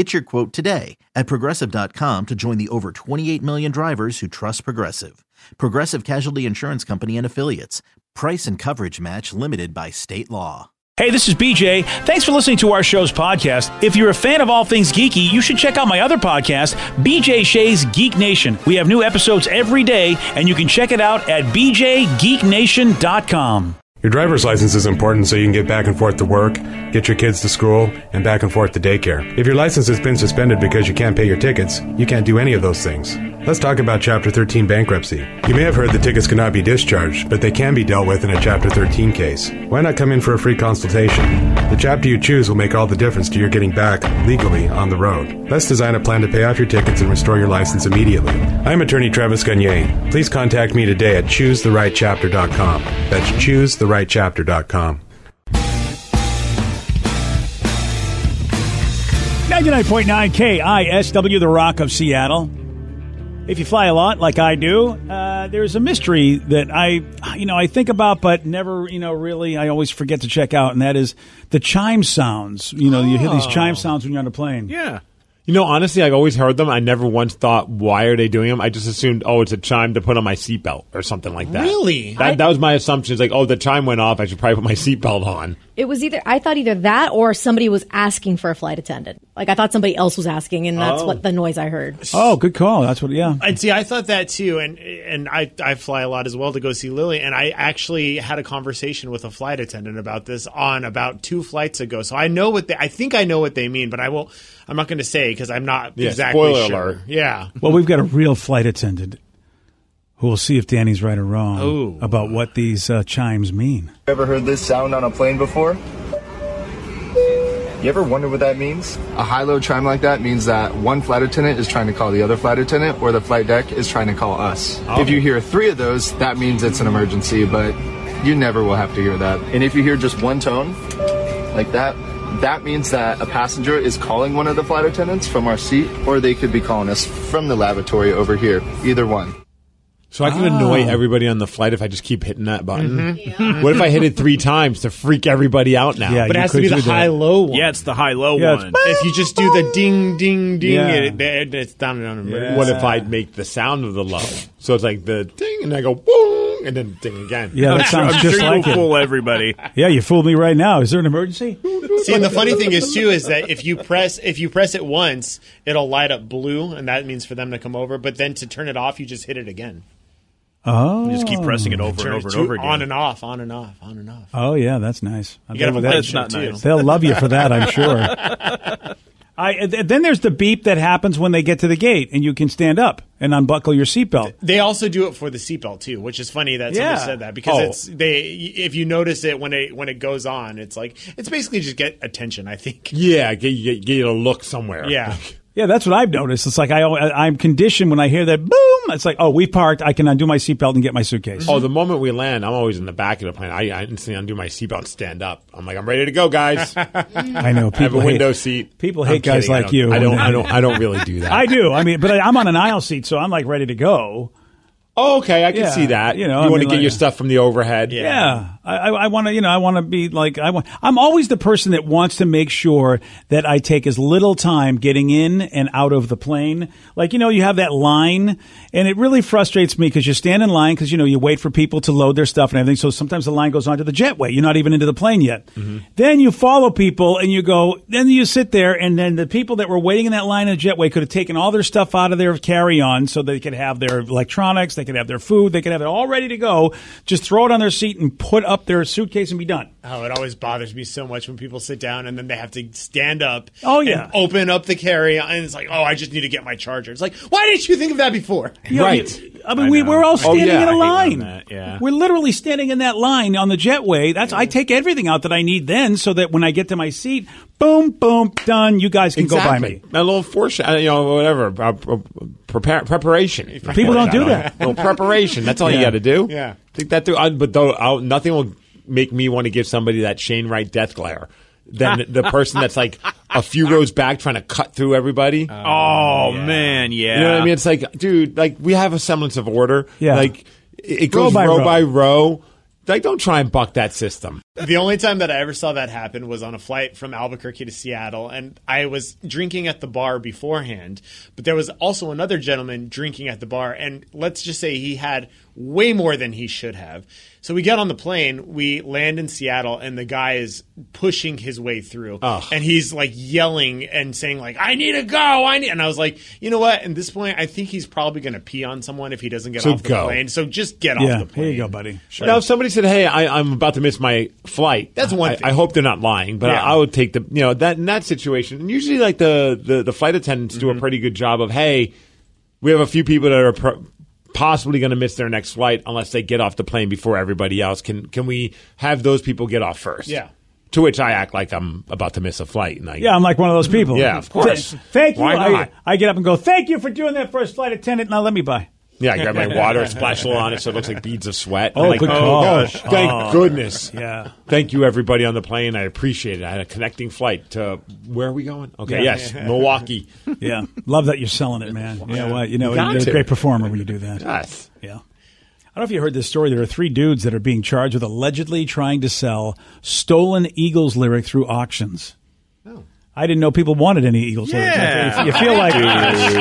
Get your quote today at progressive.com to join the over 28 million drivers who trust Progressive. Progressive Casualty Insurance Company and Affiliates. Price and coverage match limited by state law. Hey, this is BJ. Thanks for listening to our show's podcast. If you're a fan of all things geeky, you should check out my other podcast, BJ Shea's Geek Nation. We have new episodes every day, and you can check it out at bjgeeknation.com. Your driver's license is important so you can get back and forth to work, get your kids to school, and back and forth to daycare. If your license has been suspended because you can't pay your tickets, you can't do any of those things. Let's talk about Chapter 13 bankruptcy. You may have heard that tickets cannot be discharged, but they can be dealt with in a Chapter 13 case. Why not come in for a free consultation? The chapter you choose will make all the difference to your getting back legally on the road. Let's design a plan to pay off your tickets and restore your license immediately. I'm attorney Travis Gagne. Please contact me today at choosetherightchapter.com. That's choosetherightchapter.com. 99.9 KISW, the Rock of Seattle. If you fly a lot like I do, uh, there's a mystery that I, you know, I think about, but never, you know, really, I always forget to check out, and that is the chime sounds. You know, you hear these chime sounds when you're on a plane. Yeah. You know, honestly, I've always heard them. I never once thought, why are they doing them? I just assumed, oh, it's a chime to put on my seatbelt or something like that. Really? That, that was my assumption. It's like, oh, the chime went off. I should probably put my seatbelt on. It was either I thought either that or somebody was asking for a flight attendant. Like I thought somebody else was asking, and that's Oh. what the noise I heard. Oh, good call. That's what. Yeah. And see, I thought that too, and and I I fly a lot as well to go see Lily, and I actually had a conversation with a flight attendant about this on about two flights ago. So I know what they, I think I know what they mean, but I will. I'm not going to say because I'm not Yeah, exactly spoiler sure. alert. Yeah. Well, we've got a real flight attendant who will see if Danny's right or wrong Ooh. about what these uh, chimes mean. Ever heard this sound on a plane before? You ever wonder what that means? A high-low chime like that means that one flight attendant is trying to call the other flight attendant, or the flight deck is trying to call us. If you hear three of those, that means it's an emergency, but you never will have to hear that. And if you hear just one tone, like that, that means that a passenger is calling one of the flight attendants from our seat, or they could be calling us from the lavatory over here. Either one. So I can annoy ah. everybody on the flight if I just keep hitting that button. Mm-hmm. What if I hit it three times to freak everybody out now? Yeah, But it you has to be the do that. high low one. Yeah, it's the high low Yeah, it's one. If you just do the ding ding ding, Yeah. it, it, it's down on emergency. What if I make the sound of the low? So it's like the ding, and I go boom, and then ding again. Yeah, that I'm sounds sure just you'll it. fool everybody. Yeah, you fooled me right now. Is there an emergency? See, and the funny thing is too is that if you press if you press it once, it'll light up blue, and that means for them to come over. But then to turn it off, you just hit it again. Oh, You just keep oh. pressing it over and over and over again. on and off, on and off, on and off. Oh yeah, that's nice. You gotta have a That- That's not too. nice. They'll love you for that, I'm sure. I, then there's the beep that happens when they get to the gate, and you can stand up and unbuckle your seatbelt. They also do it for the seatbelt too, which is funny that Yeah. somebody said that because Oh. it's they. If you notice it when it when it goes on, it's like it's basically just get attention. I think. Yeah, get, get, get you to look somewhere. Yeah. Yeah, that's what I've noticed. It's like I, I'm conditioned when I hear that boom. It's like, oh, we parked. I can undo my seatbelt and get my suitcase. Oh, the moment we land, I'm always in the back of the plane. I, I instantly undo my seatbelt and stand up. I'm like, I'm ready to go, guys. I mm. I know have a people window hate, seat. People I'm hate guys kidding. I like don't- you. I don't. I don't. I don't really do that. I do. I mean, but I, I'm on an aisle seat, so I'm like ready to go. Oh, okay, I can Yeah, see that. you You, know, I want to get like- your stuff from the overhead. Yeah, I, I, I want to, you know, I want to be like I want. I'm always the person that wants to make sure that I take as little time getting in and out of the plane. Like you know, you have that line, and it really frustrates me because you stand in line because you know you wait for people to load their stuff and everything. So sometimes the line goes on to the jetway. You're not even into the plane yet. Mm-hmm. Then you follow people and you go. Then you sit there, and then the people that were waiting in that line in the jetway could have taken all their stuff out of their carry-on so they could have their electronics. They could can have their food. They can have it all ready to go. Just throw it on their seat and put up their suitcase and be done. Oh, it always bothers me so much when people sit down and then they have to stand up. Oh, yeah. and open up the carry on, and it's like, oh, I just need to get my charger. It's like, why didn't you think of that before? You Right. you- I mean, we, we're all Oh, standing yeah, in a line. yeah. We're literally standing in that line on the jetway. That's I take everything out that I need then, so that when I get to my seat, boom, boom, done. You guys can go by me. A little foreshadow, you know, whatever. Uh, uh, prepare, preparation. People don't do that. A little preparation. That's all you got to do. Yeah. Think that through. Uh, but though, I'll, nothing will make me want to give somebody that Shane Wright death glare than the person that's like a few rows back trying to cut through everybody. Oh, oh man, yeah. You know what I mean? It's like, dude, like we have a semblance of order. Yeah. Like it it Row goes by row row. by row. Like, don't try and buck that system. The only time that I ever saw that happen was on a flight from Albuquerque to Seattle, and I was drinking at the bar beforehand. But there was also another gentleman drinking at the bar, and let's just say he had way more than he should have. So we get on the plane, we land in Seattle, and the guy is pushing his way through, and he's like yelling and saying like, "I need to go, I need," and I was like, you know what? At this point, I think he's probably going to pee on someone if he doesn't get So off the go. plane. So just get Yeah, off the plane. here you go, buddy. Now, if somebody said, "Hey, I, I'm about to miss my flight," That's one I, thing. I hope they're not lying, but Yeah. I, I would take the you know that in that situation. And usually, like the the, the flight attendants do Mm-hmm. a pretty good job of, "Hey, we have a few people that are." Pro- Possibly going to miss their next flight unless they get off the plane before everybody else. Can can we have those people get off first? Yeah. To which I act like I'm about to miss a flight, and I Yeah, I'm like one of those people. Yeah, of course. Th- Thank you. Why I? I get up and go, thank you for doing that first flight attendant. Now let me buy. Yeah, I grab my water, splash a little on it, so it looks like beads of sweat. Oh, I'm like, good oh gosh, thank oh. goodness. Yeah. Thank you, everybody on the plane. I appreciate it. I had a connecting flight to where are we going? Okay, Yeah. yes, Milwaukee. Yeah. Love that you're selling it, man. Yeah, know what? You know, You you're a great performer when you do that. Yes. Yeah. I don't know if you heard this story. There are three dudes that are being charged with allegedly trying to sell stolen Eagles lyric through auctions. I didn't know people wanted any Eagles. Yeah. You feel like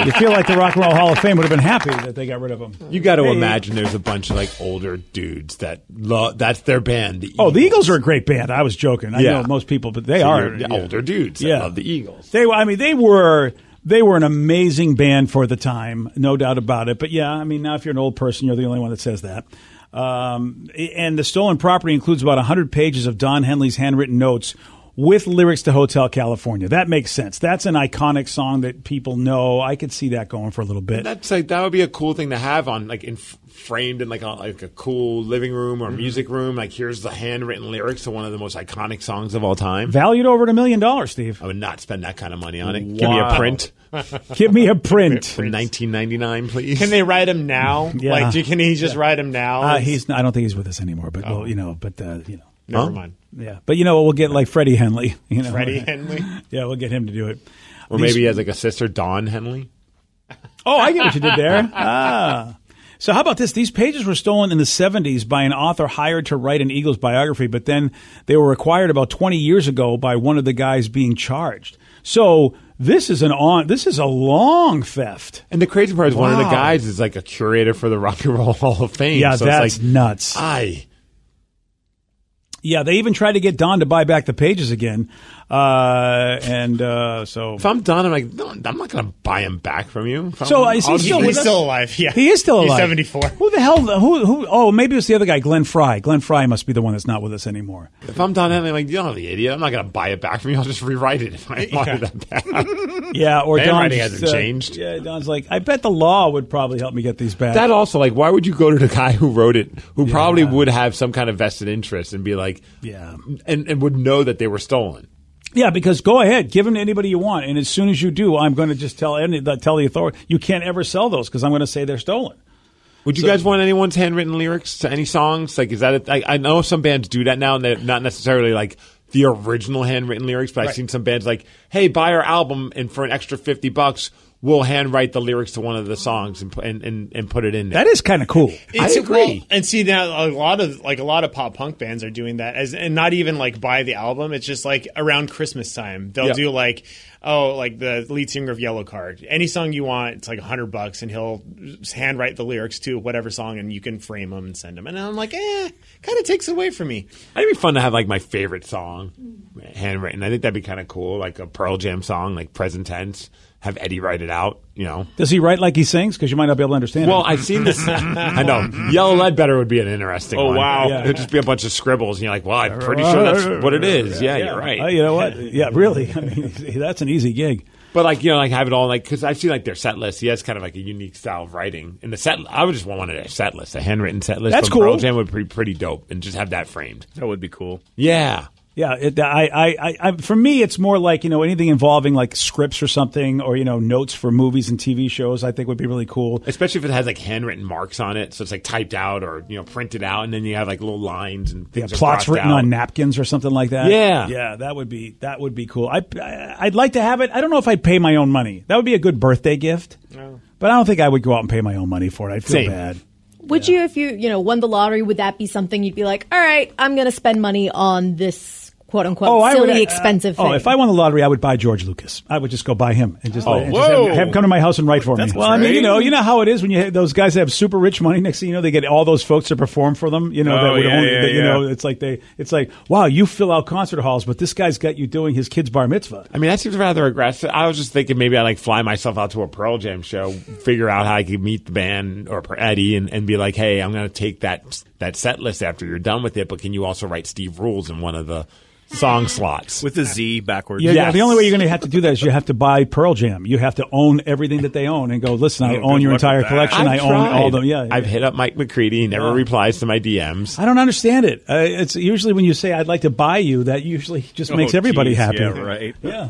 you feel like the Rock and Roll Hall of Fame would have been happy that they got rid of them. You got to Hey. imagine there's a bunch of like older dudes that lo- that's their band. The Oh, the Eagles are a great band. I was joking. I Yeah. know most people, but they So are you're the yeah. older dudes. Yeah. that love the Eagles. They, I mean, they were they were an amazing band for the time, no doubt about it. But yeah, I mean, now if you're an old person, you're the only one that says that. Um, and the stolen property includes about 100 pages of Don Henley's handwritten notes with lyrics to Hotel California. That makes sense. That's an iconic song that people know. I could see that going for a little bit. That's like that would be a cool thing to have on like in framed in like a, like a cool living room or music room. Like here's the handwritten lyrics to one of the most iconic songs of all time. Valued over at a million dollars, Steve. I would not spend that kind of money on it. Give me a print Give me a print. from 1999, please. Can they write him now? Yeah. Like, do- can he just write him now? Uh, he's. I don't think he's with us anymore. But well, you know. But uh, you know. Never Huh? mind. Yeah. But you know, we'll get like Freddie Henley. You know, Freddie Henley. Yeah, we'll get him to do it. or These- maybe he has like a sister, Dawn Henley. Oh, I get what you did there. Ah. So how about this? These pages were stolen in the 70s by an author hired to write an Eagles biography, but then they were acquired about 20 years ago by one of the guys being charged. So this is an on this is a long theft. And the crazy part is one of the guys is like a curator for the Rock and Roll Hall of Fame. Yeah, so that's it's like, nuts. I Yeah, they even tried to get Don to buy back the pages again. Uh, and uh, so if I'm done, I'm like, no, I'm not going to buy him back from you. If So, I'm- is he still He's still alive. Yeah, He is still alive. He's seventy four. Who the hell? Who? Who? Oh, maybe it's the other guy, Glenn Frey. Glenn Frey must be the one that's not with us anymore. If I'm done, I'm like, you don't know the idiot. I'm not going to buy it back from you. I'll just rewrite it if I wanted that back. Yeah, or Don hasn't uh, changed. Yeah, Don's like, I bet the law would probably help me get these back. that also, like, why would you go to the guy who wrote it, who probably would have some kind of vested interest and be like, Yeah. and, and would know that they were stolen? Yeah, because go ahead, give them to anybody you want, and as soon as you do, I'm going to just tell any, tell the authority you can't ever sell those because I'm going to say they're stolen. Would you guys want anyone's handwritten lyrics to any songs? Like, is that? A, I, I know some bands do that now, and they're not necessarily like the original handwritten lyrics. But I've seen some bands like, "Hey, buy our album, and for an extra fifty bucks, we'll handwrite the lyrics to one of the songs and and and, and put it in there." That is kind of cool. I agree. well, and see now a lot of like a lot of pop punk bands are doing that as and not even like buy the album. It's just like around Christmas time they'll Yeah. do like oh like the lead singer of Yellowcard. Any song you want, it's like a hundred bucks, and he'll handwrite the lyrics to whatever song, and you can frame them and send them. And I'm like, eh, kind of takes away from me. It'd be fun to have like my favorite song handwritten. I think that'd be kind of cool, like a Pearl Jam song, like present tense. Have Eddie write it out. You know. Does he write like he sings? Because you might not be able to understand. Well, it. I've seen this. I know. Yellow lead better would be an interesting Oh, one. wow. Yeah. It'd just be a bunch of scribbles, and you're like, well, I'm pretty sure that's what it is. Yeah, you're right. Uh, you know what? Yeah, really. I mean, that's an easy gig. But like you know, like have it all like because I've seen like their set list. He has kind of like a unique style of writing. And the set, I would just want one of their set list, a handwritten set list. That's from cool. Pearl Jam would be pretty dope, and just have that framed. That would be cool. Yeah, Yeah, it, I, I, I, I, for me, it's more like you know anything involving like scripts or something, or you know notes for movies and TV shows. I think would be really cool. especially if it has like handwritten marks on it, so it's like typed out or you know printed out, and then you have like little lines and things. are plots written out. on napkins or something like that. Yeah. yeah, that would be that would be cool. I, I I'd like to have it. I don't know if I'd pay my own money. That would be a good birthday gift. Oh. But I don't think I would go out and pay my own money for it. I'd feel Same. bad. Would you, if you, you know, won the lottery, would that be something you'd be like, all right, I'm going to spend money on this quote unquote Oh, I silly, would, uh, expensive Oh, if I won the lottery, I would buy George Lucas. I would just go buy him and just, Oh, and just have, have him come to my house and write for That's me. Well, I mean, you know, you know how it is when you have those guys that have super rich money. Next thing you know, they get all those folks to perform for them. You know, Oh, that would yeah, only, yeah, that, you yeah. know, it's like they, it's like, wow, you fill out concert halls, but this guy's got you doing his kid's bar mitzvah. I mean, that seems rather aggressive. I was just thinking maybe I like fly myself out to a Pearl Jam show, figure out how I could meet the band or Eddie, and, and be like, hey, I'm going to take that that set list after you're done with it, but can you also write Steve Rules in one of the song slots? With the Z backwards. Yeah, Yes. the only way you're going to have to do that is you have to buy Pearl Jam. You have to own everything that they own and go, listen, I own your entire collection. I I've own all tried. them. Yeah, I've hit up Mike McCready. He never Yeah. replies to my DMs. I don't understand it. Uh, it's usually when you say I'd like to buy you, that usually just Oh, makes everybody geez. happy. Yeah, right. Yeah.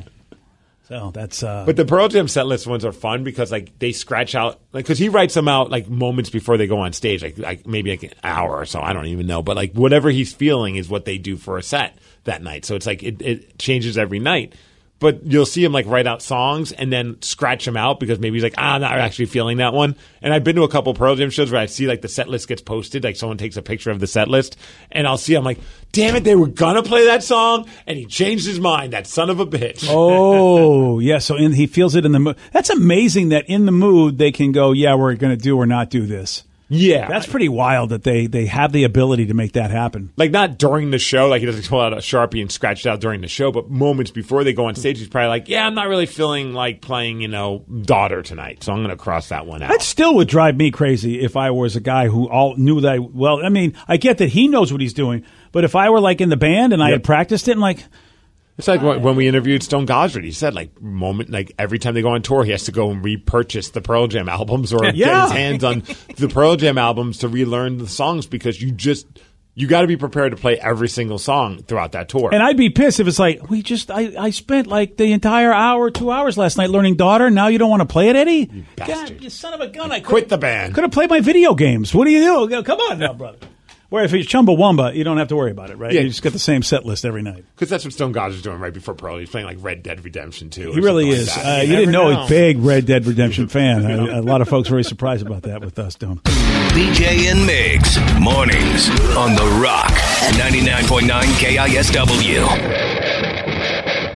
So that's uh, But the Pearl Jam set list ones are fun because like they scratch out like because he writes them out like moments before they go on stage, like like maybe like an hour or so. I don't even know, but like whatever he's feeling is what they do for a set that night. So it's like it, it changes every night. But you'll see him like write out songs and then scratch them out because maybe he's like, ah, I'm not actually feeling that one. And I've been to a couple Pearl Jam shows where I see like the set list gets posted, like someone takes a picture of the set list, and I'll see I'm like, damn it, they were gonna play that song, and he changed his mind. That son of a bitch. oh yeah. So in, he feels it in the mood. That's amazing that in the mood they can go, yeah, we're to do or not do this. Yeah, That's pretty wild that they they have the ability to make that happen. like not during the show, like he doesn't pull out a sharpie and scratch it out during the show, but moments before they go on stage, he's probably like, "Yeah, I'm not really feeling like playing, you know, daughter tonight, so I'm going to cross that one out." That still would drive me crazy if I was a guy who all knew that. I, well, I mean, I get that he knows what he's doing, but if I were like in the band and I had practiced it, and like, It's like when when we interviewed Stone Gossard. He said like moment like every time they go on tour, he has to go and repurchase the Pearl Jam albums or get his hands on the Pearl Jam albums to relearn the songs because you just you got to be prepared to play every single song throughout that tour. and I'd be pissed if it's like we just I, I spent like the entire hour, two hours last night learning daughter. Now you don't want to play it, Eddie? You bastard. you son of a gun! I Quit the band. Could have played my video games. What do you do? Come on now, brother. Where if it's Chumbawamba, you don't have to worry about it, right? Yeah. You just get the same set list every night. Because that's what Stone Gossard's doing right before Pearl. He's playing like Red Dead Redemption 2. He really is. Like. Uh, you didn't know, never he's know. a big Red Dead Redemption fan. A, a lot of folks are very surprised about that with us, don't. BJ and Migs, mornings on The Rock, 99.9 KISW.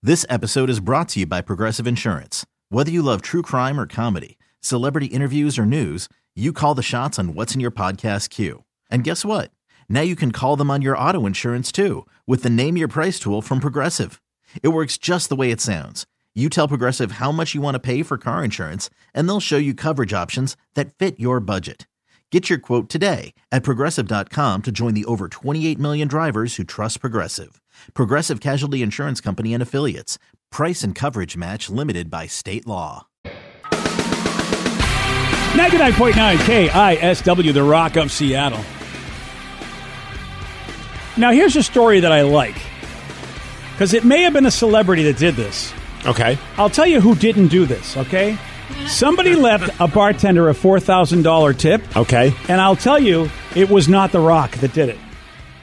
This episode is brought to you by Progressive Insurance. Whether you love true crime or comedy, celebrity interviews or news, you call the shots on what's in your podcast queue. And guess what? Now you can call them on your auto insurance too with the Name Your Price tool from Progressive. It works just the way it sounds. You tell Progressive how much you want to pay for car insurance, and they'll show you coverage options that fit your budget. Get your quote today at progressive.com to join the over 28 million drivers who trust Progressive. Progressive Casualty Insurance Company and Affiliates. Price and coverage match limited by state law. 99.9 KISW, The Rock of Seattle. Now, here's a story that I like because it may have been a celebrity that did this. Okay. I'll tell you who didn't do this, okay? Somebody left a bartender a $4,000 tip, Okay. and I'll tell you, it was not The Rock that did it.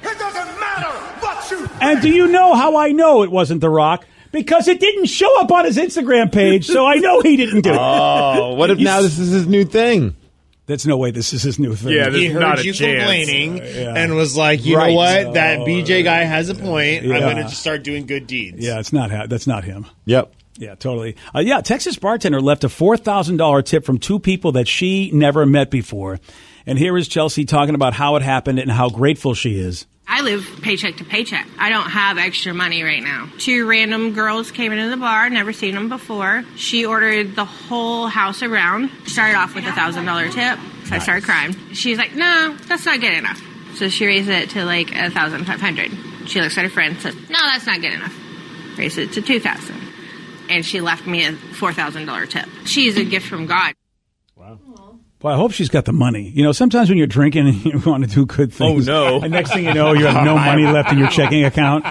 It doesn't matter what you And do you know how I know it wasn't The Rock? Because it didn't show up on his Instagram page, so I know he didn't do it. Oh, what if now this is his new thing? There's no way this is his new thing. Yeah, He heard not you chance. complaining yeah. and was like, you Right. know what? That BJ guy has a point. I'm going to just start doing good deeds. yeah, it's not. ha- That's not him. Yep. Yeah, totally. Uh, yeah, Texas bartender left a four thousand dollar tip from two people that she never met before, and here is Chelsea talking about how it happened and how grateful she is. I live paycheck to paycheck. I don't have extra money right now. Two random girls came into the bar, never seen them before. She ordered the whole house around. Started off with a thousand dollar tip, so I started crying. She's like, "No, that's not good enough." So she raised it to like a thousand five hundred. She looks at her friend, says, "No, that's not good enough." Raised it to two thousand, and she left me a four thousand dollar tip. She's a gift from God. Well, I hope she's got the money. You know, sometimes when you're drinking and you want to do good oh, things. Oh, no. And next thing you know, you have no money left in your checking account.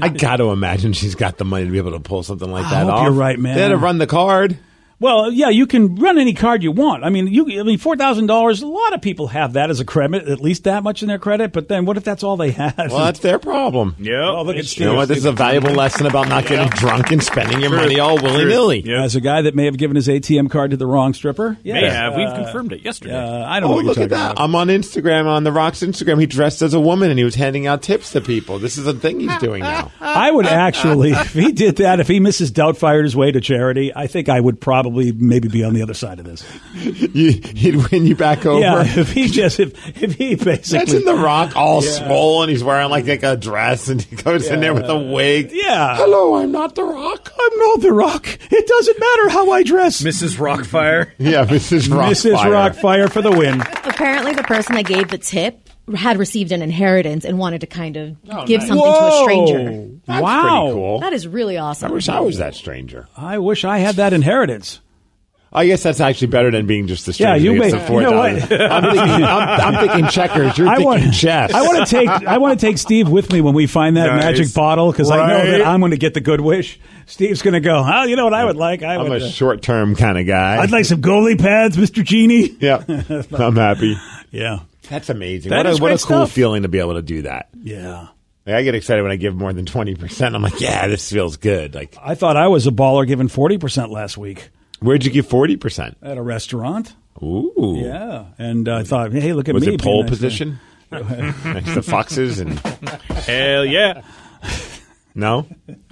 I got to imagine she's got the money to be able to pull something like I that hope off. you're right, man. They had to run the card. Well, yeah, you can run any card you want. I mean, you. I mean, four thousand dollars. A lot of people have that as a credit, at least that much in their credit. But then, what if that's all they have? Well, that's their problem. Yeah. Oh, look at You Steve. know what? This is a valuable lesson about not getting drunk and spending your money all willy nilly. As a guy that may have given his ATM card to the wrong stripper, yeah, May have. We've uh, confirmed it yesterday. Uh, I don't. Oh, know look at that! About. I'm on Instagram, on The Rock's Instagram. He dressed as a woman and he was handing out tips to people. This is a thing he's doing now. I would actually, if he did that, if he Mrs. Doubtfire his way to charity, I think I would probably maybe be on the other side of this. You, he'd win you back over. Yeah, if he just if, if he basically Imagine The Rock all Yeah. swollen. He's wearing like, like a dress and he goes in there with a wig. Yeah. Hello, I'm not The Rock. I'm not the Rock. It doesn't matter how I dress. Mrs. Rockfire. Yeah, Mrs. Rockfire. Mrs. Rockfire for the win. Apparently, the person that gave the tip had received an inheritance and wanted to kind of Oh, give something to a stranger. That's wow. pretty cool. That is really awesome. I wish I was that stranger. I wish I had that inheritance. I guess that's actually better than being just the stranger. Yeah, stranger. you that gets may- you know what? I'm, thinking, I'm, I'm thinking checkers. You're I thinking want, chess. I want to take I want to take Steve with me when we find that Nice. magic bottle because I know that I'm going to get the good wish. Steve's going to go. Oh, you know what I would like? I I'm would. a uh, short-term kind of guy. I'd like some goalie pads, Mister Genie. Yeah, I'm happy. Yeah, That's amazing. That what a, what a cool stuff. feeling to be able to do that. yeah. Like, I get excited when I give more than twenty percent. I'm like, yeah, this feels good. Like, I thought I was a baller giving forty percent last week where'd you give forty percent? at a restaurant. Ooh, Yeah, and uh, I thought, hey, look at Was me. it pole position? Next to foxes and Hell yeah. No.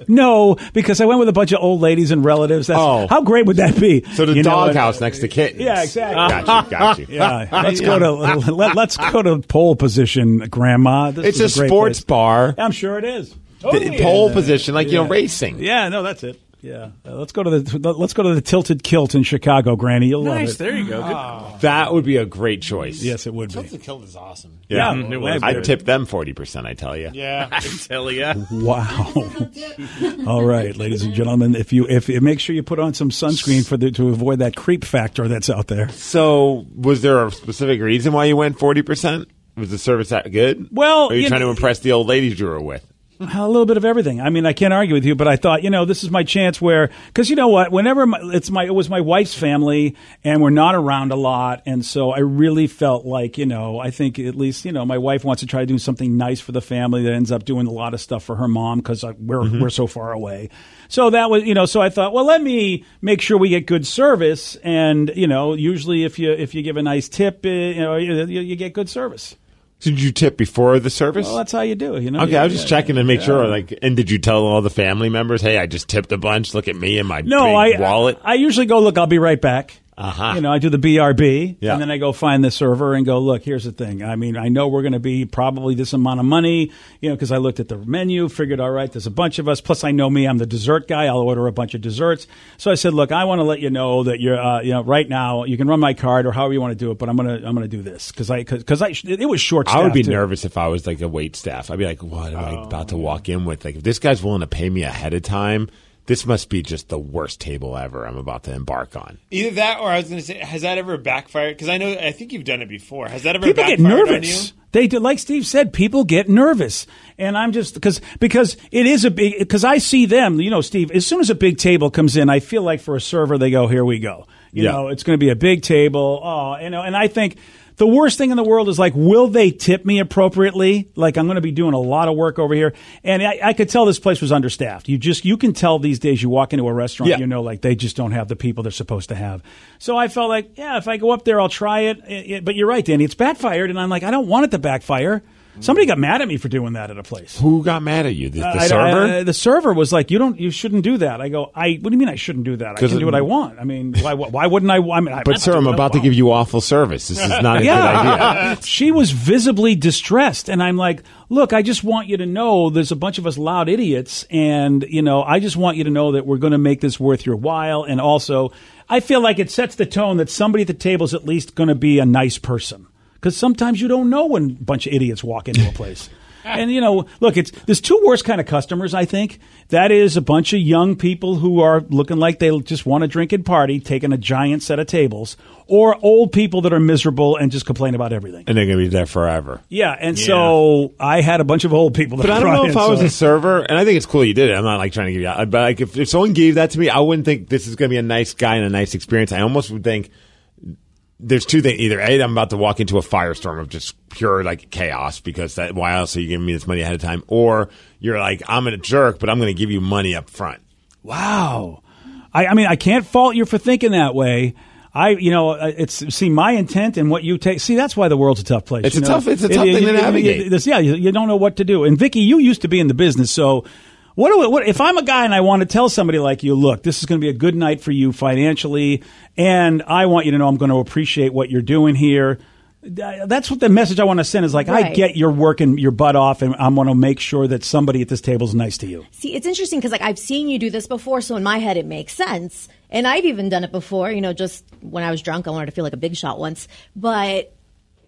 No, because I went with a bunch of old ladies and relatives. That's, Oh. How great would that be? So the doghouse next to kittens. Yeah, exactly. Got you. Got you. Yeah, let's go to let, let's go to pole position, Grandma. This It's a great sports place. bar. I'm sure it is. The Totally pole is. position, like you know, racing. Yeah, no, that's it. Yeah, Uh, let's go to the let's go to the Tilted Kilt in Chicago, Granny. You'll love it. There you go. Good. That would be a great choice. Yes, it would be. The kilt is awesome. Yeah, Yeah, it was I'd tip them forty percent. I tell you. Yeah. Hell yeah. Wow. All right, ladies and gentlemen, if you if make sure you put on some sunscreen for the, to avoid that creep factor that's out there. So, was there a specific reason why you went forty percent? Was the service that good? Well, or are you, you trying know- to impress the old ladies you were with? A little bit of everything. I mean, I can't argue with you, but I thought, you know, this is my chance where, because you know what, whenever my, it's my, it was my wife's family, and we're not around a lot, and so I really felt like, you know, I think at least, you know, my wife wants to try to do something nice for the family that ends up doing a lot of stuff for her mom because we're we're so far away. So that was, you know, so I thought, well, let me make sure we get good service, and you know, usually if you if you give a nice tip, uh, you know, you you get good service. So did you tip before the service? Well, that's how you do it, you know. okay, Yeah, I was just yeah, checking to make sure. Like, and did you tell all the family members, "Hey, I just tipped a bunch. Look at me and my No, big I wallet." I usually go look. I'll be right back. Uh-huh. You know, I do the BRB, Yeah. and then I go find the server and go look. Here's the thing. I mean, I know we're going to be probably this amount of money. You know, because I looked at the menu, figured, all right, there's a bunch of us. Plus, I know me. I'm the dessert guy. I'll order a bunch of desserts. So I said, look, I want to let you know that you're, uh, you know, right now you can run my card or however you want to do it, but I'm gonna I'm gonna do this because I because I it was short. I would be too. nervous if I was like a wait staff. I'd be like, "What am I about Oh. to walk in with? Like, if this guy's willing to pay me ahead of time, this must be just the worst table ever. I'm about to embark on." Either that, or I was going to say, has that ever backfired? Because I know, I think you've done it before. Has that ever people get backfired on you? nervous. They do, like Steve said, people get nervous, and I'm just because because it is a big because I see them. You know, Steve. As soon as a big table comes in, I feel like for a server, they go, "Here we go." You Yeah. know, it's going to be a big table. Oh, you know, and I think. The worst thing in the world is like, will they tip me appropriately? Like, I'm going to be doing a lot of work over here, and I, I could tell this place was understaffed. You just you can tell these days. You walk into a restaurant, Yeah. you know, like they just don't have the people they're supposed to have. So I felt like, yeah, if I go up there, I'll try it. It- it- But you're right, Danny. It's backfired, and I'm like, I don't want it to backfire. Somebody got mad at me for doing that at a place. Who got mad at you? The, the uh, I- I- server? I- the server was like, "You don't, you shouldn't do that." I go, "I, what do you mean I shouldn't do that? I can do what I want. I mean, why, why wouldn't I? I mean, I, but sir, I'm about to give you awful service. This is not a good idea. she was visibly distressed, and I'm like, "Look, I just want you to know there's a bunch of us loud idiots, and you know, I just want you to know that we're going to make this worth your while, and also, I feel like it sets the tone that somebody at the table is at least going to be a nice person." Because sometimes you don't know when a bunch of idiots walk into a place. And you know, look, it's there's two worst kind of customers. I think that is a bunch of young people who are looking like they just want to drink and party, taking a giant set of tables, or old people that are miserable and just complain about everything. And they're going to be there forever. Yeah, and so I had a bunch of old people. That But I don't brought know in, if I was so- a server, and I think it's cool you did it. I'm not like trying to give you, out, but like if, if someone gave that to me, I wouldn't think this is going to be a nice guy and a nice experience. I almost would think there's two things. Either a, I'm about to walk into a firestorm of just pure like chaos because that why else are you giving me this money ahead of time? Or you're like I'm a jerk, but I'm going to give you money up front. Wow. I, I mean, I can't fault you for thinking that way. I, you know, uh, it's see my intent and what you take. See, that's why the world's a tough place. It's a know? tough- it's a tough thing to navigate. this- yeah, you, you don't know what to do. And Vicky, you used to be in the business, so what, do, what if I'm a guy and I want to tell somebody like you, look, this is going to be a good night for you financially, and I want you to know I'm going to appreciate what you're doing here. That's what the message I want to send is like, I get you're working your butt off, and I want to make sure that somebody at this table is nice to you. See, it's interesting because like I've seen you do this before, so in my head it makes sense. And I've even done it before. You know, just when I was drunk, I wanted to feel like a big shot once. But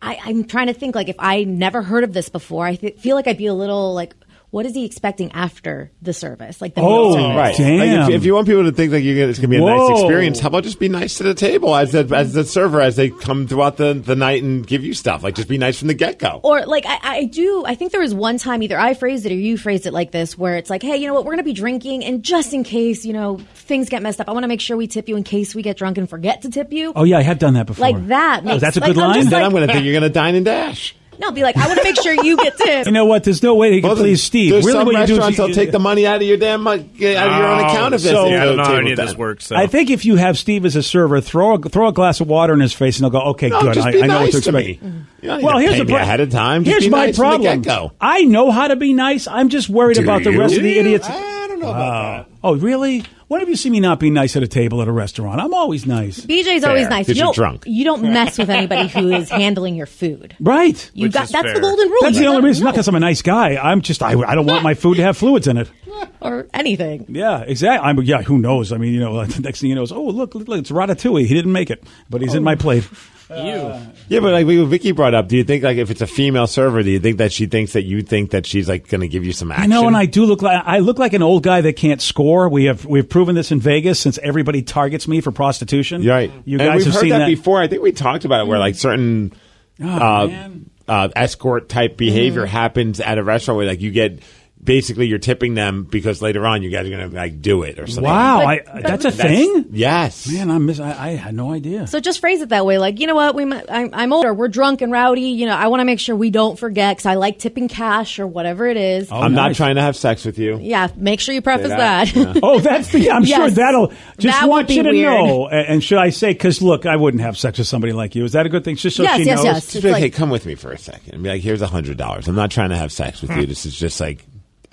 I, I'm trying to think like if I never heard of this before, I th- feel like I'd be a little like, what is he expecting after the service? Like the Oh, meal service. Right. Damn. Like if, if you want people to think like you're gonna, it's going to be a Whoa. nice experience, how about just be nice to the table as the, as the server as they come throughout the, the night and give you stuff. Like just be nice from the get go. Or like I, I do, I think there was one time either I phrased it or you phrased it like this, where it's like, hey, you know what, we're gonna be drinking, and just in case you know things get messed up, I want to make sure we tip you in case we get drunk and forget to tip you. Oh yeah, I have done that before. Like that Oh, makes- that's a like, good I'm line. Then like- I'm going to think you're going to dine and dash. No, be like, I want to make sure you get tipped. You know what? There's no way they can Well, please Steve. There's really, some what you do is restaurants you- will take the money out of your damn out of your own oh, account if so- there's Yeah, I don't know how any of this works. So. I think if you have Steve as a server, throw a, throw a glass of water in his face, and he'll go, "Okay, No, good. just I, be I know what to to expect." me. You don't need Well, to here's pay the me pro- ahead of time. Just Here's my nice problem. I know how to be nice. I'm just worried Do about the you? rest of the you? idiots. I don't know about that. Oh, really? When have you seen me not be nice at a table at a restaurant? I'm always nice. BJ's always Fair, nice. 'cause You you're don't, drunk. you don't mess with anybody who is handling your food. Right. You Which got is that's fair. the golden rule. That's You the only don't reason. Not know. because I'm a nice guy. I'm just I, I don't want my food to have fluids in it. or anything. Yeah, exactly. I'm yeah. Who knows? I mean, you know, the next thing you know is oh look, look, look it's Ratatouille. He didn't make it, but he's in my oh. plate. You. Yeah, but like Vicky brought up, do you think like if it's a female server, do you think that she thinks that you think that she's like going to give you some action? I know, and I do look like I look like an old guy that can't score. We have we've proven this in Vegas since everybody targets me for prostitution. You're right. You and guys we've have heard seen that, that, before. I think we talked about it where like certain Oh, uh, uh, escort type behavior happens at a restaurant where like you get basically you're tipping them because later on you guys are going to like do it or something. Wow, I, But- that's a That's- thing. Yes. Man, I'm miss- I, I had no idea. So just phrase it that way, like you know what, we might, I'm, I'm older, we're drunk and rowdy. You know, I want to make sure we don't forget because I like tipping cash or whatever it is. Oh, I'm not trying to have sex with you. Yeah, make sure you preface Say that. that, yeah. Oh, that's the. I'm sure that'll. Just That would want you to weird. know. And, and should I say? Because look, I wouldn't have sex with somebody like you. Is that a good thing? Just so Yes, she yes, knows. yes. Just It's be like, like- hey, come with me for a second. And be like, here's a hundred dollars. I'm not trying to have sex with you. This is just like,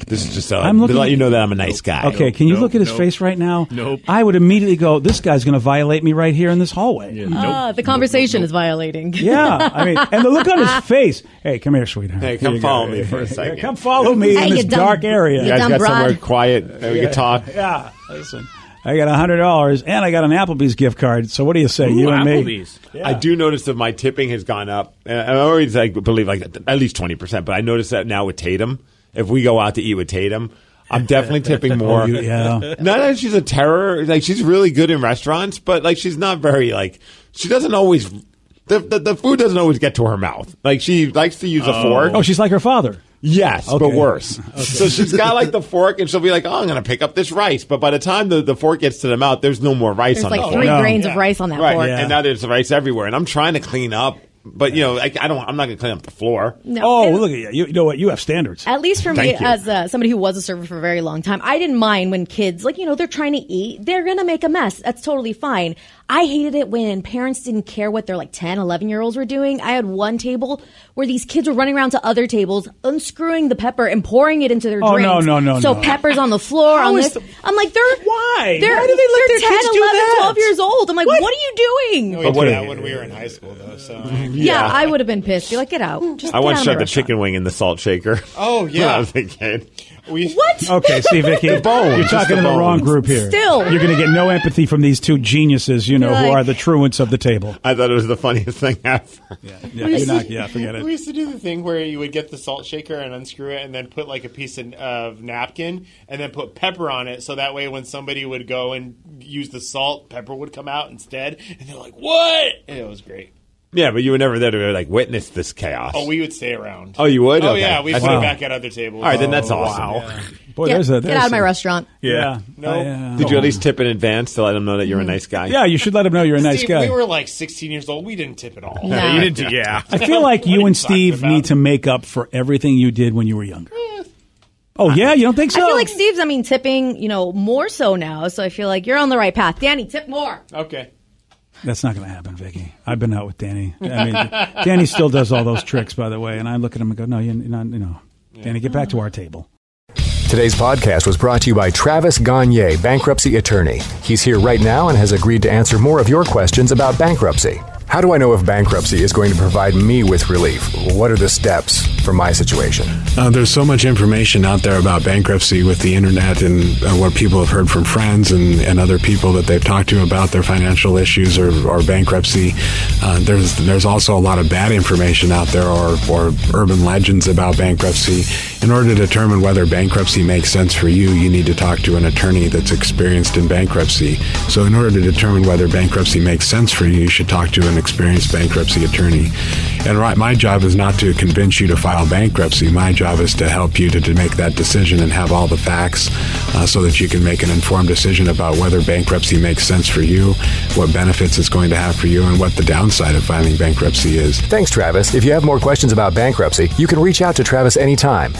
this is just a, I'm looking- to let you know that I'm a nice guy. Okay, can you Nope, look at his nope. face right now? Nope. I would immediately go. This guy's going to violate me right here in this hallway. Yeah. Ah, the conversation is violating. yeah, I mean, and the look on his face. Hey, come here, sweetheart. Hey, come you go. follow me for a second. Come follow me Hey, in this dumb- dark area. You you guys got broad. somewhere quiet that we can talk. Yeah, listen. I got a hundred dollars and I got an Applebee's gift card. So what do you say, Ooh, you and me? Applebee's. I do notice that my tipping has gone up. And I always like believe like at least twenty percent, but I notice that now with Tatum. If we go out to eat with Tatum, I'm definitely tipping oh, more. Oh, you- yeah. Not that she's a terror. Like she's really good in restaurants, but like she's not very like she doesn't always. The, the, the food doesn't always get to her mouth. Like she likes to use a oh. fork. Oh, she's like her father. Yes, but Okay. worse. So she's got like the fork, and she'll be like, "Oh, I'm going to pick up this rice." But by the time the, the fork gets to the mouth, there's no more rice There's on like the three fork. No. grains of rice on that Right, fork. Yeah. and now there's rice everywhere, and I'm trying to clean up But you know, like, I don't. I'm not gonna clean up the floor. No. Oh, And- look at you. you. You know what? You have standards. At least for me, Thank you. as uh, somebody who was a server for a very long time, I didn't mind when kids, like, you know, they're trying to eat. They're going to make a mess. That's totally fine. I hated it when parents didn't care what their like 10, 11 year olds were doing. I had one table where these kids were running around to other tables, unscrewing the pepper and pouring it into their Oh, drinks. no, no, no, So no. pepper's on the floor. How on this. the- I'm like, they're. Why? They're, Why do they let their 10, kids do 11, that? 12 years old. I'm like, what, are you doing? We did that when we were in high school, though. So Yeah, I would have been pissed. Be like, get out. Just I get once out shoved the chicken wing in the salt shaker. Oh, yeah. I was a kid. We What? Okay, see, Vicky, bones, you're talking the to the wrong group here. Still. you're going to get no empathy from these two geniuses, you know, You're who are the truants of the table. I thought it was the funniest thing ever. Yeah, you're not, yeah, forget it. We used to do the thing where you would get the salt shaker and unscrew it, and then put like a piece of, of napkin, and then put pepper on it, so that way when somebody would go and use the salt, pepper would come out instead, and they're like, "What?" And it was great. Yeah, but you were never there to uh, like witness this chaos. Oh, we would stay around. Oh, you would? Oh Okay. yeah, we That's put wow. it back at other tables. All right, then that's Oh, awesome. wow. Boy, Get, there's a get out of my a- restaurant. Yeah, No. I, uh, Did you at least tip in advance to let them know that you're a mm. nice guy? Yeah, you should let them know you're a nice Steve, guy. we were like 16 years old. We didn't tip at all. Nah. You didn't. Yeah. I feel like you and Steve about? need to make up for everything you did when you were younger. Eh. Oh yeah, you don't think so? I feel like Steve's, I mean, tipping, you know, more so now. So I feel like you're on the right path. Danny, tip more. Okay. That's not going to happen, Vicky. I've been out with Danny. I mean, Danny still does all those tricks, by the way. And I look at him and go, "No, you're not. You know, Danny, get back to our table." Today's podcast was brought to you by Travis Gagne, bankruptcy attorney. He's here right now and has agreed to answer more of your questions about bankruptcy. How do I know if bankruptcy is going to provide me with relief? What are the steps for my situation? Uh, there's so much information out there about bankruptcy with the internet and uh, what people have heard from friends and, and other people that they've talked to about their financial issues or, or bankruptcy. Uh, there's there's also a lot of bad information out there or, or urban legends about bankruptcy. In order to determine whether bankruptcy makes sense for you, you need to talk to an attorney that's experienced in bankruptcy. So in order to determine whether bankruptcy makes sense for you, you should talk to an experienced bankruptcy attorney. And right, my job is not to convince you to file bankruptcy. My job is to help you to, to make that decision and have all the facts uh, so that you can make an informed decision about whether bankruptcy makes sense for you, what benefits it's going to have for you, and what the downside of filing bankruptcy is. Thanks, Travis. If you have more questions about bankruptcy, you can reach out to Travis anytime